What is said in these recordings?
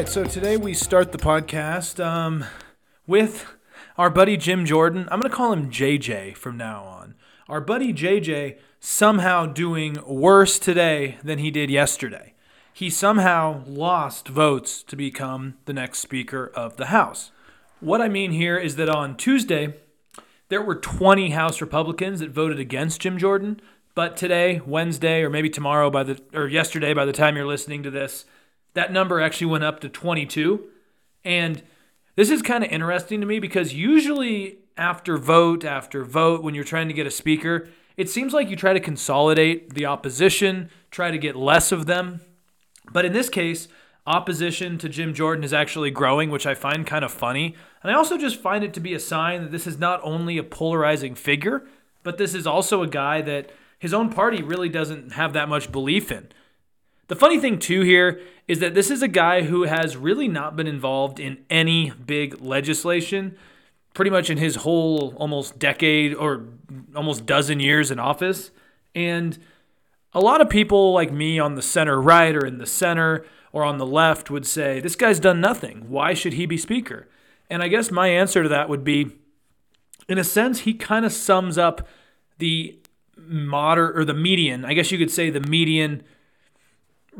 Right, so today we start the podcast um, with our buddy Jim Jordan. I'm going to call him JJ from now on. Our buddy JJ somehow doing worse today than he did yesterday. He somehow lost votes to become the next Speaker of the House. What I mean here is that on Tuesday, there were 20 House Republicans that voted against Jim Jordan, but today, Wednesday, or maybe tomorrow by the or yesterday by the time you're listening to this, that number actually went up to 22. And this is kind of interesting to me because usually after vote after vote, when you're trying to get a speaker, it seems like you try to consolidate the opposition, try to get less of them. But in this case, opposition to Jim Jordan is actually growing, which I find kind of funny. And I also just find it to be a sign that this is not only a polarizing figure, but this is also a guy that his own party really doesn't have that much belief in. The funny thing, too, here is that this is a guy who has really not been involved in any big legislation pretty much in his whole almost decade or almost dozen years in office. And a lot of people like me on the center right or in the center or on the left would say, This guy's done nothing. Why should he be Speaker? And I guess my answer to that would be in a sense, he kind of sums up the moder or the median, I guess you could say the median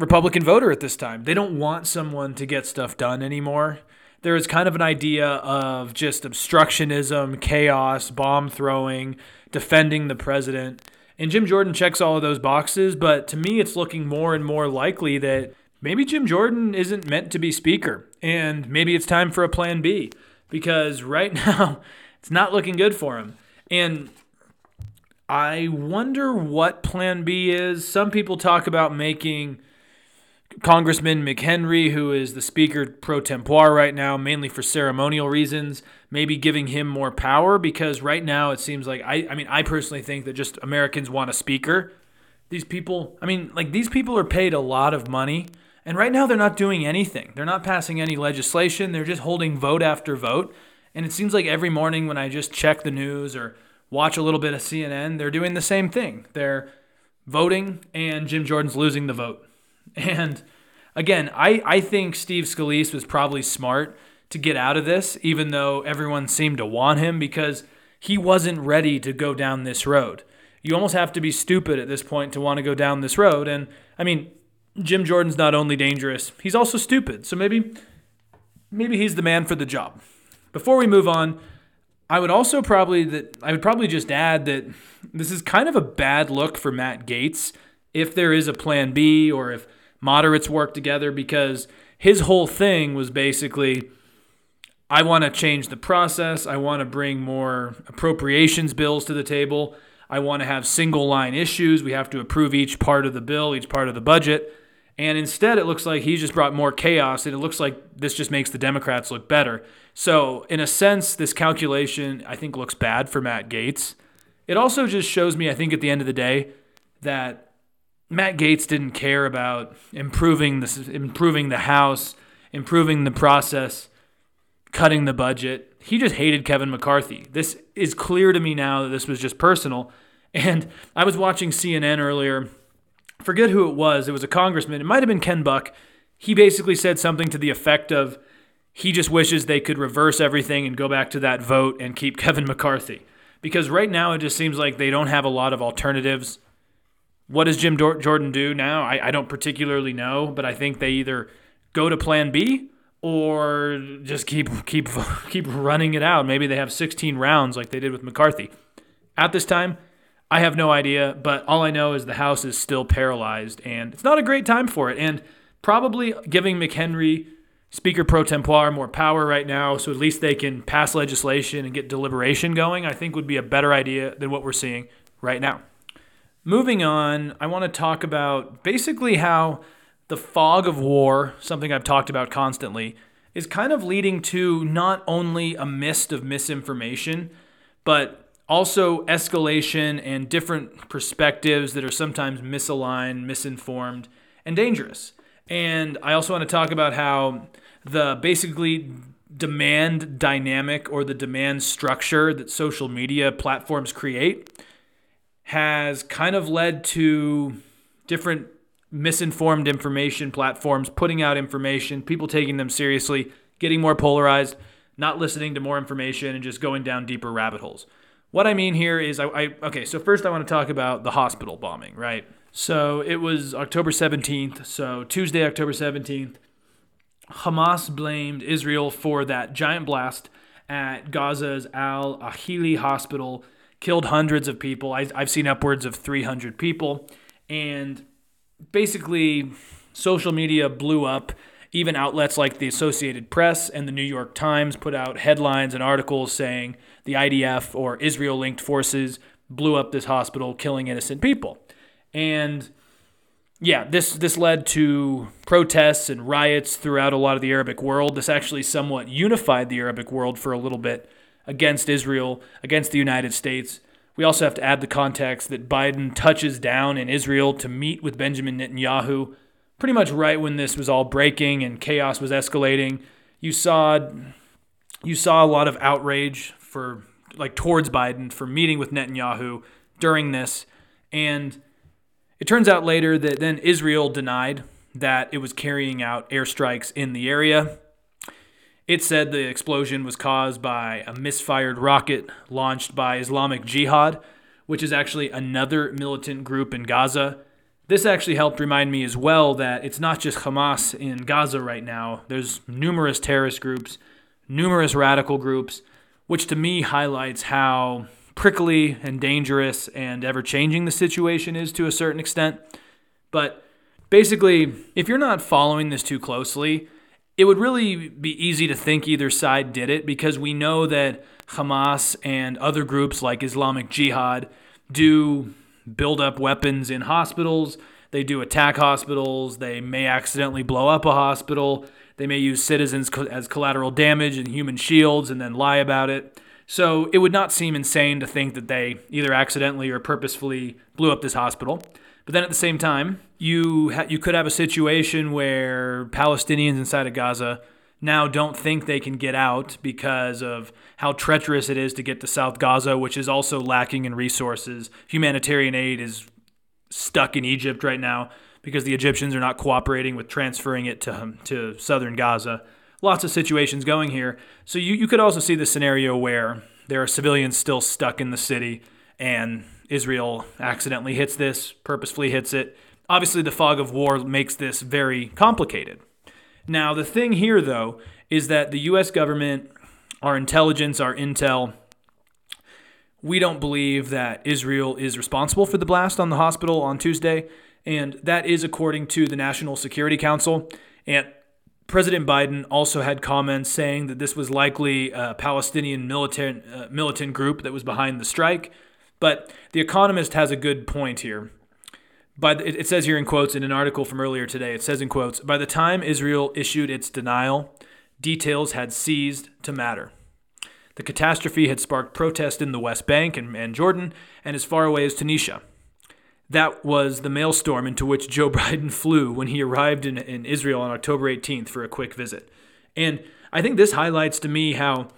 Republican voter at this time. They don't want someone to get stuff done anymore. There is kind of an idea of just obstructionism, chaos, bomb throwing, defending the president. And Jim Jordan checks all of those boxes, but to me, it's looking more and more likely that maybe Jim Jordan isn't meant to be Speaker, and maybe it's time for a plan B because right now it's not looking good for him. And I wonder what plan B is. Some people talk about making Congressman McHenry, who is the Speaker pro tempore right now, mainly for ceremonial reasons, maybe giving him more power because right now it seems like I, I mean, I personally think that just Americans want a Speaker. These people, I mean, like these people are paid a lot of money, and right now they're not doing anything. They're not passing any legislation. They're just holding vote after vote. And it seems like every morning when I just check the news or watch a little bit of CNN, they're doing the same thing. They're voting, and Jim Jordan's losing the vote. And again, I, I think Steve Scalise was probably smart to get out of this, even though everyone seemed to want him because he wasn't ready to go down this road. You almost have to be stupid at this point to want to go down this road. And I mean, Jim Jordan's not only dangerous, he's also stupid. So maybe maybe he's the man for the job. Before we move on, I would also probably that I would probably just add that this is kind of a bad look for Matt Gaetz if there is a plan B or if moderates work together because his whole thing was basically I want to change the process. I want to bring more appropriations bills to the table. I want to have single line issues. We have to approve each part of the bill, each part of the budget. And instead, it looks like he's just brought more chaos, and it looks like this just makes the Democrats look better. So, in a sense, this calculation, I think, looks bad for Matt Gaetz. It also just shows me, I think, at the end of the day, that Matt Gaetz didn't care about improving the improving the house, improving the process, cutting the budget. He just hated Kevin McCarthy. This is clear to me now that this was just personal. And I was watching CNN earlier. Forget who it was. It was a congressman. It might have been Ken Buck. He basically said something to the effect of he just wishes they could reverse everything and go back to that vote and keep Kevin McCarthy. Because right now it just seems like they don't have a lot of alternatives. What does Jim Jordan do now? I, I don't particularly know, but I think they either go to Plan B or just keep keep keep running it out. Maybe they have 16 rounds like they did with McCarthy. At this time, I have no idea, but all I know is the House is still paralyzed, and it's not a great time for it. And probably giving McHenry, Speaker pro tempore, more power right now, so at least they can pass legislation and get deliberation going, I think would be a better idea than what we're seeing right now. Moving on, I want to talk about basically how the fog of war, something I've talked about constantly, is kind of leading to not only a mist of misinformation, but also escalation and different perspectives that are sometimes misaligned, misinformed, and dangerous. And I also want to talk about how the basically demand dynamic or the demand structure that social media platforms create has kind of led to different misinformed information platforms putting out information, people taking them seriously, getting more polarized, not listening to more information, and just going down deeper rabbit holes. What I mean here is, I, I okay. So first, I want to talk about the hospital bombing, right? So it was October 17th. So Tuesday, October 17th, Hamas blamed Israel for that giant blast at Gaza's Al Ahli hospital, killed hundreds of people. I, I've seen upwards of 300 people, and basically, social media blew up. Even outlets like the Associated Press and the New York Times put out headlines and articles saying the IDF or Israel linked forces blew up this hospital, killing innocent people. And yeah, this this led to protests and riots throughout a lot of the Arabic world. This actually somewhat unified the Arabic world for a little bit against Israel, against the United States. We also have to add the context that Biden touches down in Israel to meet with Benjamin Netanyahu pretty much right when this was all breaking and chaos was escalating. You saw you saw a lot of outrage for like towards Biden for meeting with Netanyahu during this and it turns out later that then Israel denied that it was carrying out airstrikes in the area. It said the explosion was caused by a misfired rocket launched by Islamic Jihad, which is actually another militant group in Gaza. This actually helped remind me as well that it's not just Hamas in Gaza right now. There's numerous terrorist groups, numerous radical groups, which to me highlights how prickly and dangerous and ever changing the situation is to a certain extent. But basically, if you're not following this too closely, it would really be easy to think either side did it because we know that Hamas and other groups like Islamic Jihad do build up weapons in hospitals. They do attack hospitals. They may accidentally blow up a hospital. They may use citizens as collateral damage and human shields and then lie about it. So it would not seem insane to think that they either accidentally or purposefully blew up this hospital. But then at the same time, you ha- you could have a situation where Palestinians inside of Gaza now don't think they can get out because of how treacherous it is to get to South Gaza, which is also lacking in resources. Humanitarian aid is stuck in Egypt right now because the Egyptians are not cooperating with transferring it to um, to southern Gaza. Lots of situations going here. So you, you could also see the scenario where there are civilians still stuck in the city and Israel accidentally hits this, purposefully hits it. Obviously, the fog of war makes this very complicated. Now, the thing here, though, is that the US government, our intelligence, our intel, we don't believe that Israel is responsible for the blast on the hospital on Tuesday. And that is according to the National Security Council. And President Biden also had comments saying that this was likely a Palestinian militant, uh, militant group that was behind the strike. But The Economist has a good point here. By the, it says here in quotes in an article from earlier today, it says in quotes, by the time Israel issued its denial, details had ceased to matter. The catastrophe had sparked protest in the West Bank and, and Jordan and as far away as Tunisia. That was the maelstrom into which Joe Biden flew when he arrived in, in Israel on October 18th for a quick visit. And I think this highlights to me how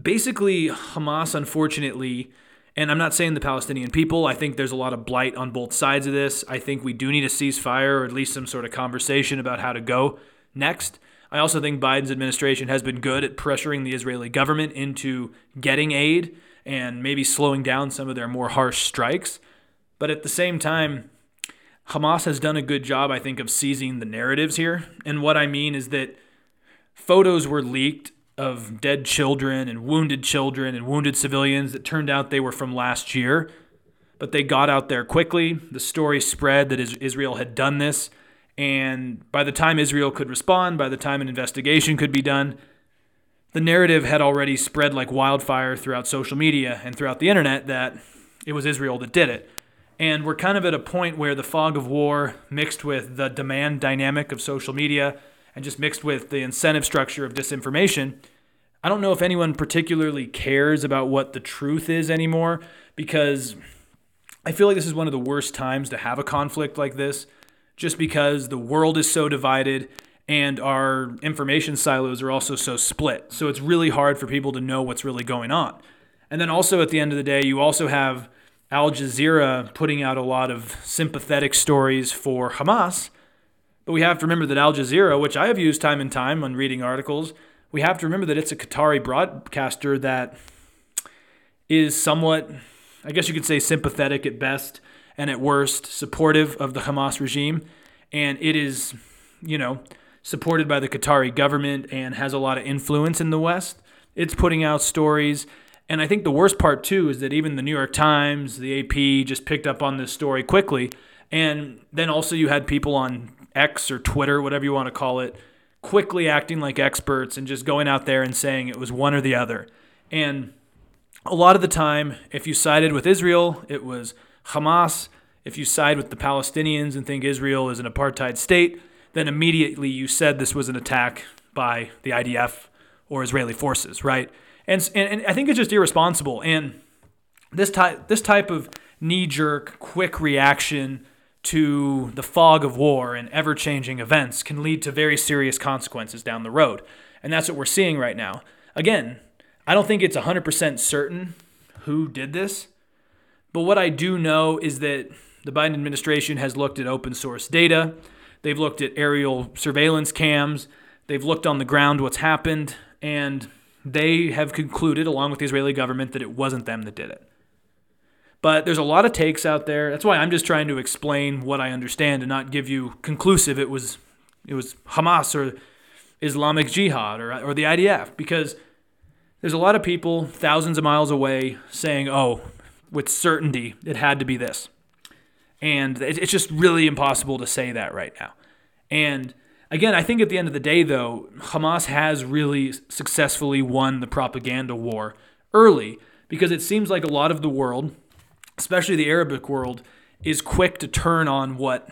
basically Hamas, unfortunately, and I'm not saying the Palestinian people. I think there's a lot of blight on both sides of this. I think we do need a ceasefire or at least some sort of conversation about how to go next. I also think Biden's administration has been good at pressuring the Israeli government into getting aid and maybe slowing down some of their more harsh strikes. But at the same time, Hamas has done a good job, I think, of seizing the narratives here. And what I mean is that photos were leaked of dead children and wounded children and wounded civilians that turned out they were from last year. But they got out there quickly. The story spread that Israel had done this. And by the time Israel could respond, by the time an investigation could be done, the narrative had already spread like wildfire throughout social media and throughout the internet that it was Israel that did it. And we're kind of at a point where the fog of war mixed with the demand dynamic of social media and just mixed with the incentive structure of disinformation, I don't know if anyone particularly cares about what the truth is anymore because I feel like this is one of the worst times to have a conflict like this just because the world is so divided and our information silos are also so split. So it's really hard for people to know what's really going on. And then also at the end of the day, you also have Al Jazeera putting out a lot of sympathetic stories for Hamas. But we have to remember that Al Jazeera, which I have used time and time when reading articles, we have to remember that it's a Qatari broadcaster that is somewhat, I guess you could say, sympathetic at best and at worst, supportive of the Hamas regime. And it is, you know, supported by the Qatari government and has a lot of influence in the West. It's putting out stories. And I think the worst part, too, is that even the New York Times, the AP just picked up on this story quickly. And then also you had people on X or Twitter, whatever you want to call it, quickly acting like experts and just going out there and saying it was one or the other. And a lot of the time, if you sided with Israel, it was Hamas. If you side with the Palestinians and think Israel is an apartheid state, then immediately you said this was an attack by the IDF or Israeli forces, right? And, and, and I think it's just irresponsible. And this type, this type of knee jerk, quick reaction to the fog of war and ever changing events can lead to very serious consequences down the road. And that's what we're seeing right now. Again, I don't think it's 100% certain who did this, but what I do know is that the Biden administration has looked at open source data. They've looked at aerial surveillance cams. They've looked on the ground what's happened, and they have concluded, along with the Israeli government, that it wasn't them that did it. But there's a lot of takes out there. That's why I'm just trying to explain what I understand and not give you conclusive it was it was Hamas or Islamic Jihad or, or the IDF because there's a lot of people thousands of miles away saying, "Oh, with certainty it had to be this." And it's just really impossible to say that right now. And again, I think at the end of the day, though, Hamas has really successfully won the propaganda war early because it seems like a lot of the world, especially the Arabic world, is quick to turn on what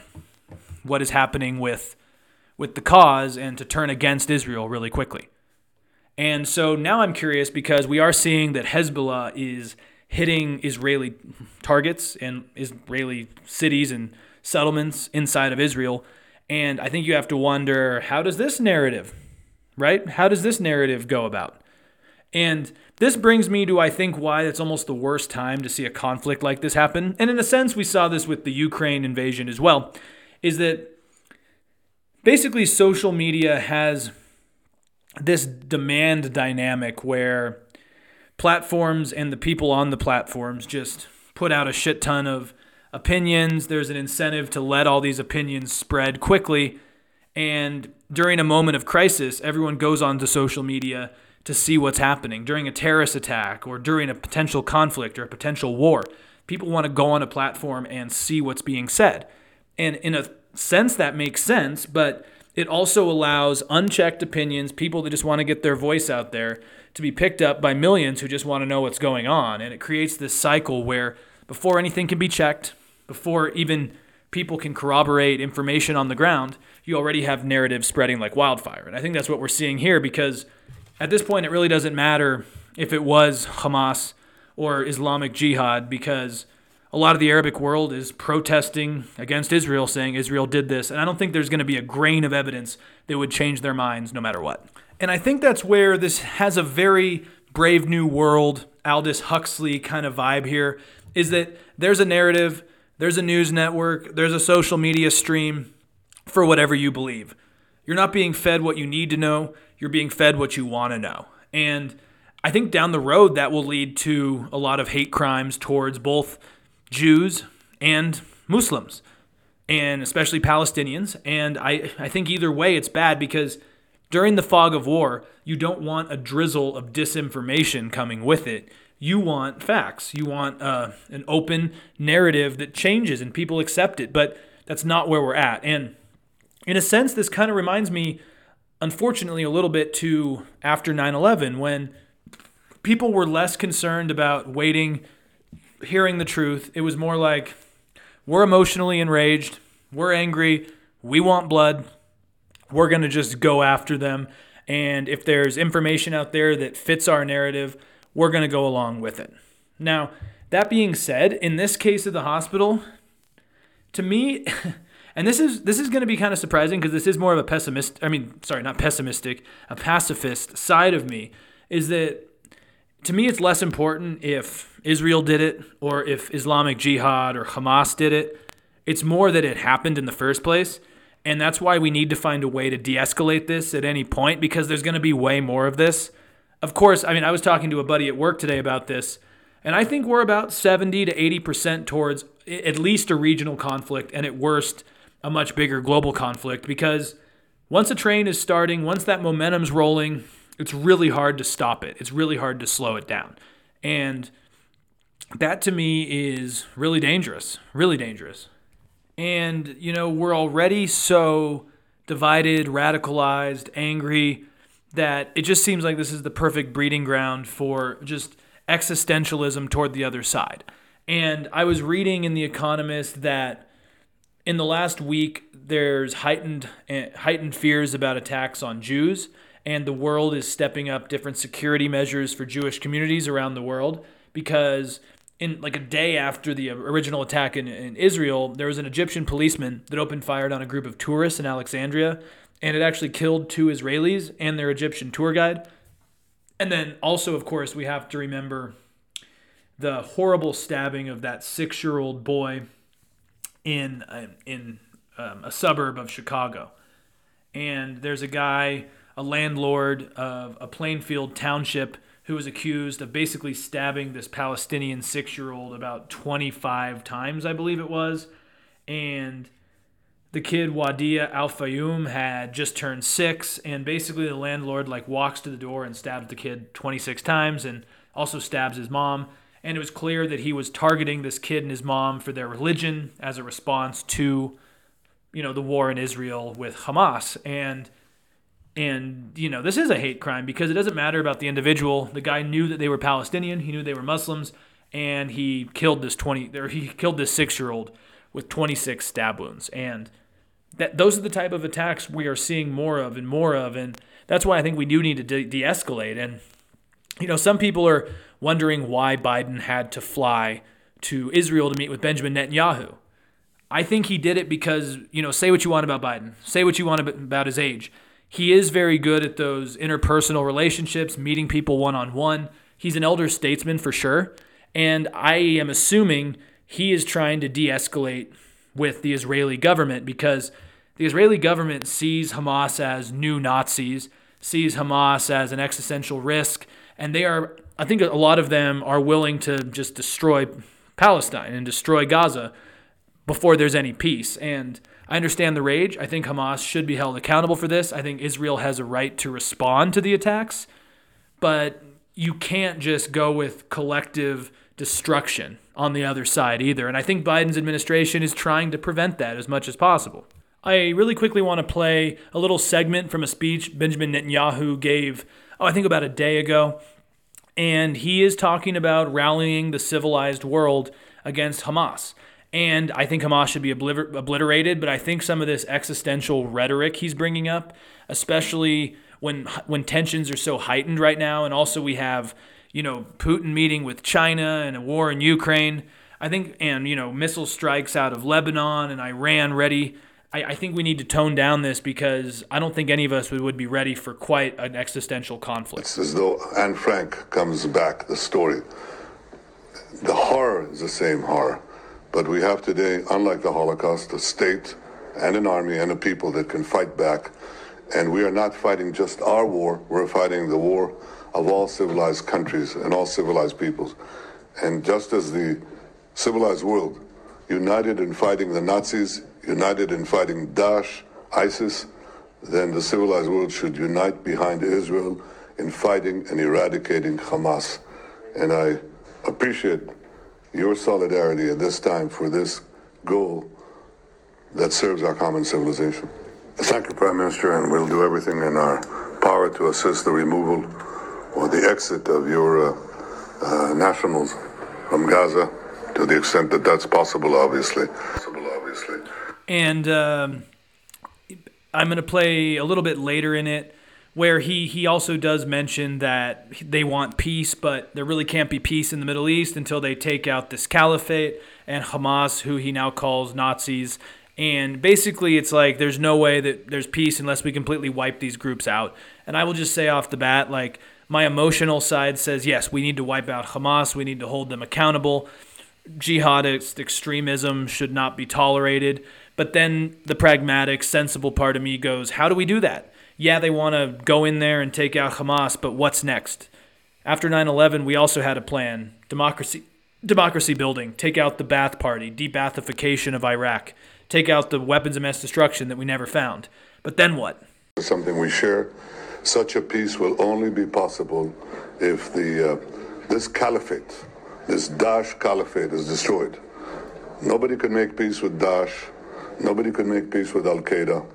what is happening with with the cause and to turn against Israel really quickly. And so now I'm curious because we are seeing that Hezbollah is hitting Israeli targets and Israeli cities and settlements inside of Israel. And I think you have to wonder how does this narrative, right? How does this narrative go about? And this brings me to, I think, why it's almost the worst time to see a conflict like this happen. And in a sense, we saw this with the Ukraine invasion as well, is that basically social media has this demand dynamic where platforms and the people on the platforms just put out a shit ton of opinions. There's an incentive to let all these opinions spread quickly. And during a moment of crisis, everyone goes onto social media to see what's happening. During a terrorist attack or during a potential conflict or a potential war, people want to go on a platform and see what's being said. And in a sense, that makes sense, but it also allows unchecked opinions, people that just want to get their voice out there, to be picked up by millions who just want to know what's going on. And it creates this cycle where before anything can be checked, before even people can corroborate information on the ground, you already have narratives spreading like wildfire. And I think that's what we're seeing here because at this point, it really doesn't matter if it was Hamas or Islamic Jihad because a lot of the Arabic world is protesting against Israel, saying Israel did this. And I don't think there's going to be a grain of evidence that would change their minds no matter what. And I think that's where this has a very Brave New World, Aldous Huxley kind of vibe here is that there's a narrative, there's a news network, there's a social media stream for whatever you believe. You're not being fed what you need to know, you're being fed what you want to know. And I think down the road that will lead to a lot of hate crimes towards both Jews and Muslims, and especially Palestinians. And I, I think either way it's bad because during the fog of war, you don't want a drizzle of disinformation coming with it. You want facts. You want uh, an open narrative that changes and people accept it. But that's not where we're at. And in a sense, this kind of reminds me, unfortunately, a little bit to after 9 11 when people were less concerned about waiting hearing the truth. It was more like, we're emotionally enraged, we're angry, we want blood, we're going to just go after them. And if there's information out there that fits our narrative, we're going to go along with it. Now, that being said, in this case of the hospital, to me, and this is this is going to be kind of surprising because this is more of a pessimist. I mean, sorry, not pessimistic, a pacifist side of me is that to me, it's less important if Israel did it or if Islamic Jihad or Hamas did it. It's more that it happened in the first place. And that's why we need to find a way to de escalate this at any point because there's going to be way more of this. Of course, I mean, I was talking to a buddy at work today about this, and I think we're about 70 to 80% towards at least a regional conflict and at worst, a much bigger global conflict because once a train is starting, once that momentum's rolling, it's really hard to stop it. It's really hard to slow it down. And that to me is really dangerous, really dangerous. And, you know, we're already so divided, radicalized, angry that it just seems like this is the perfect breeding ground for just existentialism toward the other side. And I was reading in The Economist that in the last week, there's heightened eh, heightened fears about attacks on Jews and the world is stepping up different security measures for Jewish communities around the world because in like a day after the original attack in, in Israel, there was an Egyptian policeman that opened fire on a group of tourists in Alexandria, and it actually killed two Israelis and their Egyptian tour guide. And then also, of course, we have to remember the horrible stabbing of that six-year-old boy in uh, in um, a suburb of Chicago. And there's a guy a landlord of a Plainfield township who was accused of basically stabbing this Palestinian six year old about 25 times, I believe it was. And the kid Wadea Al-Fayoume had just turned six, and basically the landlord like walks to the door and stabs the kid 26 times, and also stabs his mom. And it was clear that he was targeting this kid and his mom for their religion as a response to, you know, the war in Israel with Hamas. And and, you know, this is a hate crime because it doesn't matter about the individual. The guy knew that they were Palestinian, he knew they were Muslims, and he killed this 20 or he killed this 6-year-old with 26 stab wounds. And that those are the type of attacks we are seeing more of and more of and that's why I think we do need to de- de-escalate and you know, some people are wondering why Biden had to fly to Israel to meet with Benjamin Netanyahu. I think he did it because, you know, say what you want about Biden, say what you want about his age he is very good at those interpersonal relationships, meeting people one on one. He's an elder statesman for sure. And I am assuming he is trying to de escalate with the Israeli government because the Israeli government sees Hamas as new Nazis, sees Hamas as an existential risk, and they are, I think a lot of them are willing to just destroy Palestine and destroy Gaza before there's any peace. And I understand the rage. I think Hamas should be held accountable for this. I think Israel has a right to respond to the attacks, but you can't just go with collective destruction on the other side either. And I think Biden's administration is trying to prevent that as much as possible. I really quickly want to play a little segment from a speech Benjamin Netanyahu gave, oh, I think about a day ago. And he is talking about rallying the civilized world against Hamas. And I think Hamas should be obliter- obliterated, but I think some of this existential rhetoric he's bringing up, especially when when tensions are so heightened right now, and also we have you know Putin meeting with China and a war in Ukraine. I think, and you know missile strikes out of Lebanon and Iran ready. I, I think we need to tone down this because I don't think any of us would be ready for quite an existential conflict. It's as though Anne Frank comes back. The story, the horror is the same horror but we have today, unlike the Holocaust, a state and an army and a people that can fight back. And we are not fighting just our war, we're fighting the war of all civilized countries and all civilized peoples. And just as the civilized world united in fighting the Nazis, united in fighting Daesh, ISIS, then the civilized world should unite behind Israel in fighting and eradicating Hamas. And I appreciate your solidarity at this time for this goal that serves our common civilization. Thank you, Prime Minister, and we'll do everything in our power to assist the removal or the exit of your uh, uh, nationals from Gaza to the extent that that's possible, obviously. Possible, obviously. And um, I'm going to play a little bit later in it where he he also does mention that they want peace, but there really can't be peace in the Middle East until they take out this caliphate and Hamas, who he now calls Nazis. And basically, it's like there's no way that there's peace unless we completely wipe these groups out. And I will just say off the bat, like My emotional side says, yes, we need to wipe out Hamas. We need to hold them accountable. Jihadist extremism should not be tolerated. But then the pragmatic, sensible part of me goes, how do we do that? Yeah, they want to go in there and take out Hamas, but what's next? After 9 11, we also had a plan democracy, democracy building, take out the Ba'ath Party, de-Ba'athification of Iraq, take out the weapons of mass destruction that we never found. But then what? Something we share. Such a peace will only be possible if the uh, this caliphate, this Daesh caliphate, is destroyed. Nobody could make peace with Daesh. Nobody could make peace with Al Qaeda.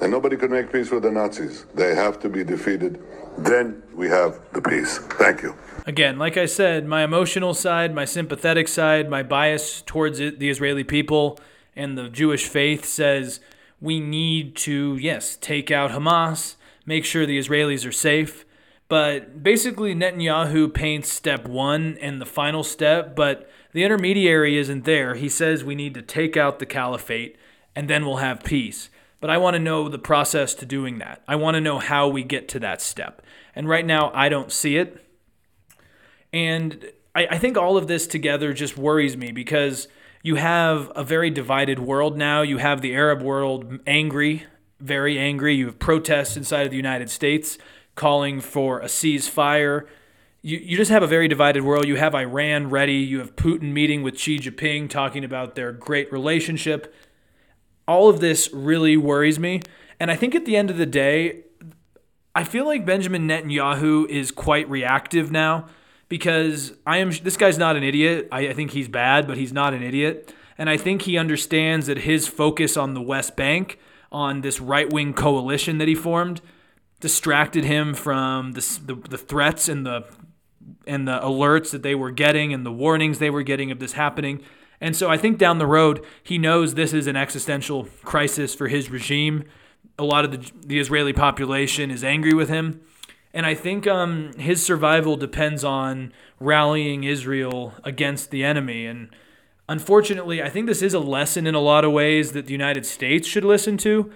And nobody could make peace with the Nazis. They have to be defeated. Then we have the peace. Thank you. Again, like I said, my emotional side, my sympathetic side, my bias towards it, the Israeli people and the Jewish faith says we need to, yes, take out Hamas, make sure the Israelis are safe. But basically, Netanyahu paints step one and the final step, but the intermediary isn't there. He says we need to take out the caliphate and then we'll have peace. But I want to know the process to doing that. I want to know how we get to that step. And right now, I don't see it. And I, I think all of this together just worries me because you have a very divided world now. You have the Arab world angry, very angry. You have protests inside of the United States calling for a ceasefire. You, you just have a very divided world. You have Iran ready. You have Putin meeting with Xi Jinping talking about their great relationship. All of this really worries me. And I think at the end of the day, I feel like Benjamin Netanyahu is quite reactive now because I am this guy's not an idiot. I, I think he's bad, but he's not an idiot. And I think he understands that his focus on the West Bank, on this right wing coalition that he formed, distracted him from the, the, the threats and the and the alerts that they were getting and the warnings they were getting of this happening. And so I think down the road, he knows this is an existential crisis for his regime. A lot of the, the Israeli population is angry with him. And I think um, his survival depends on rallying Israel against the enemy. And unfortunately, I think this is a lesson in a lot of ways that the United States should listen to.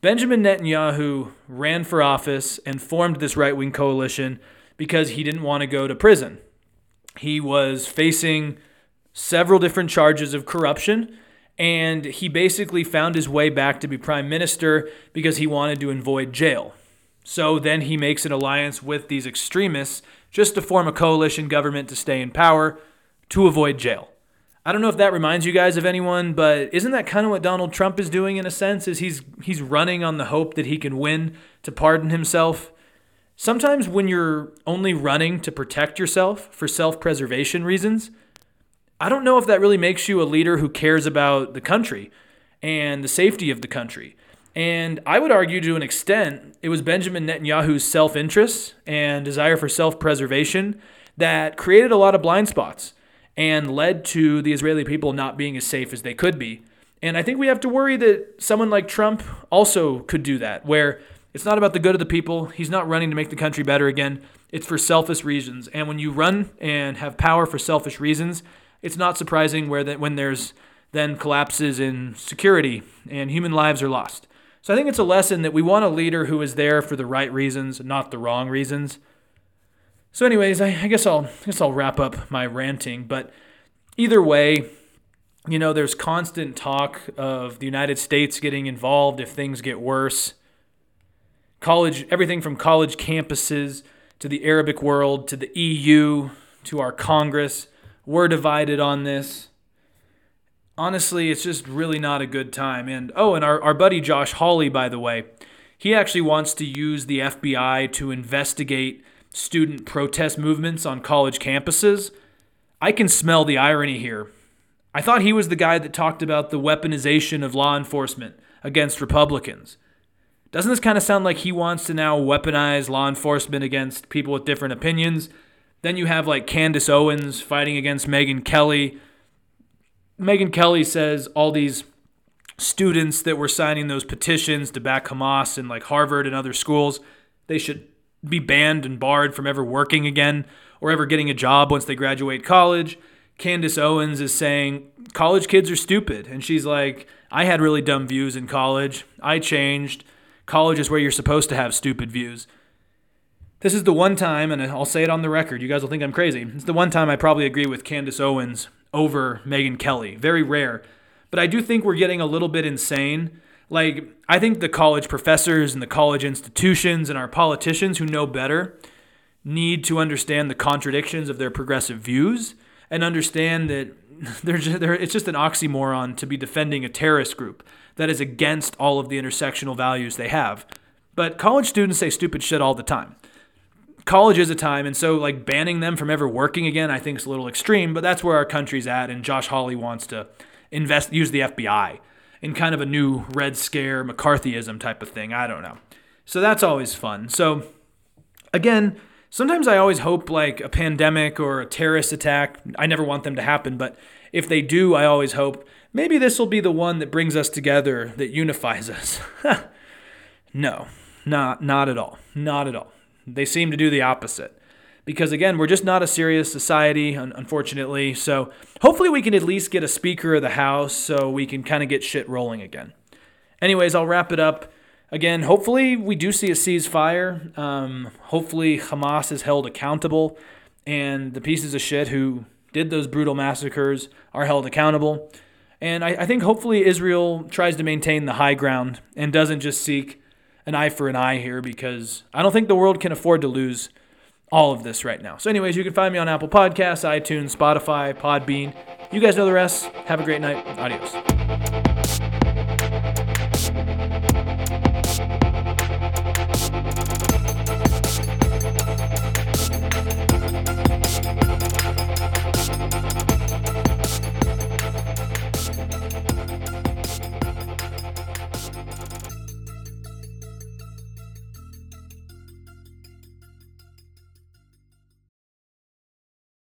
Benjamin Netanyahu ran for office and formed this right wing coalition because he didn't want to go to prison. He was facing several different charges of corruption, and he basically found his way back to be prime minister because he wanted to avoid jail. So then he makes an alliance with these extremists just to form a coalition government to stay in power to avoid jail. I don't know if that reminds you guys of anyone, but isn't that kind of what Donald Trump is doing in a sense? Is he's he's running on the hope that he can win to pardon himself? Sometimes when you're only running to protect yourself for self-preservation reasons, I don't know if that really makes you a leader who cares about the country and the safety of the country. And I would argue to an extent, it was Benjamin Netanyahu's self interest and desire for self preservation that created a lot of blind spots and led to the Israeli people not being as safe as they could be. And I think we have to worry that someone like Trump also could do that, where it's not about the good of the people. He's not running to make the country better again. It's for selfish reasons. And when you run and have power for selfish reasons, it's not surprising where that when there's then collapses in security and human lives are lost. So I think it's a lesson that we want a leader who is there for the right reasons, not the wrong reasons. So, anyways, I, I guess I'll I guess I'll wrap up my ranting. But either way, you know, there's constant talk of the United States getting involved if things get worse. College, everything from college campuses to the Arabic world to the EU to our Congress, we're divided on this. Honestly, it's just really not a good time. And oh, and our, our buddy Josh Hawley, by the way, he actually wants to use the FBI to investigate student protest movements on college campuses. I can smell the irony here. I thought he was the guy that talked about the weaponization of law enforcement against Republicans. Doesn't this kind of sound like he wants to now weaponize law enforcement against people with different opinions? Then you have like Candace Owens fighting against Megyn Kelly. Megyn Kelly says all these students that were signing those petitions to back Hamas in like Harvard and other schools, they should be banned and barred from ever working again or ever getting a job once they graduate college. Candace Owens is saying college kids are stupid. And she's like, I had really dumb views in college. I changed. College is where you're supposed to have stupid views. This is the one time, and I'll say it on the record, you guys will think I'm crazy. It's the one time I probably agree with Candace Owens over Megyn Kelly. Very rare. But I do think we're getting a little bit insane. Like, I think the college professors and the college institutions and our politicians who know better need to understand the contradictions of their progressive views and understand that there's it's just an oxymoron to be defending a terrorist group that is against all of the intersectional values they have. But college students say stupid shit all the time. College is a time, and so like banning them from ever working again, I think is a little extreme. But that's where our country's at, and Josh Hawley wants to invest, use the FBI in kind of a new Red Scare McCarthyism type of thing. I don't know. So that's always fun. So again, sometimes I always hope like a pandemic or a terrorist attack. I never want them to happen, but if they do, I always hope maybe this will be the one that brings us together, that unifies us. no, not not at all. Not at all. They seem to do the opposite. Because again, we're just not a serious society, unfortunately. So hopefully we can at least get a Speaker of the House so we can kind of get shit rolling again. Anyways, I'll wrap it up again, hopefully we do see a ceasefire. Um, hopefully Hamas is held accountable, and the pieces of shit who did those brutal massacres are held accountable. And I, I think hopefully Israel tries to maintain the high ground and doesn't just seek an eye for an eye here because I don't think the world can afford to lose all of this right now. So, anyways, you can find me on Apple Podcasts, iTunes, Spotify, Podbean. You guys know the rest. Have a great night. Adios.